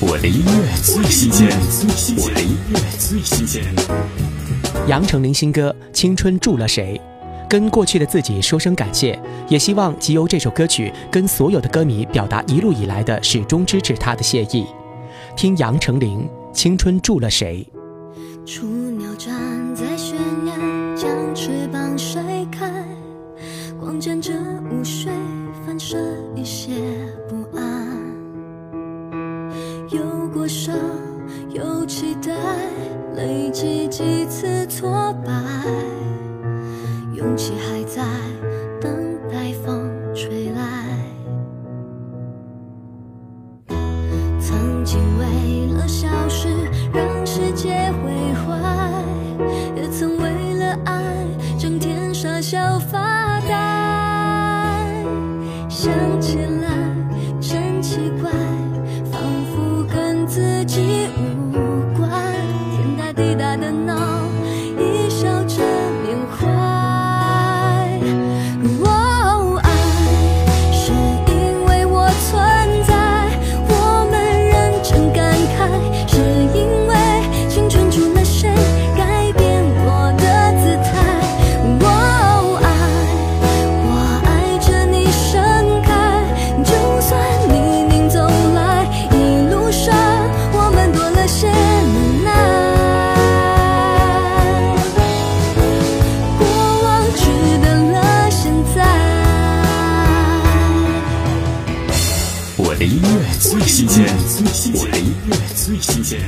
我的音乐最新鲜，我的音乐最新鲜。杨丞琳新歌《青春住了谁》，跟过去的自己说声感谢，也希望藉由这首歌曲跟所有的歌迷表达一路以来的始终支持他的谢意。听杨丞琳《青春住了谁》。雏鸟站在悬崖，将翅膀甩开，光沾着午睡，反射一些不安。有过伤，有期待，累积几次挫败，勇气还在等待风吹来。曾经为了小事让世界毁坏，也曾为了爱整天傻笑发呆。想起我的音乐最新鲜我的音乐最新鲜。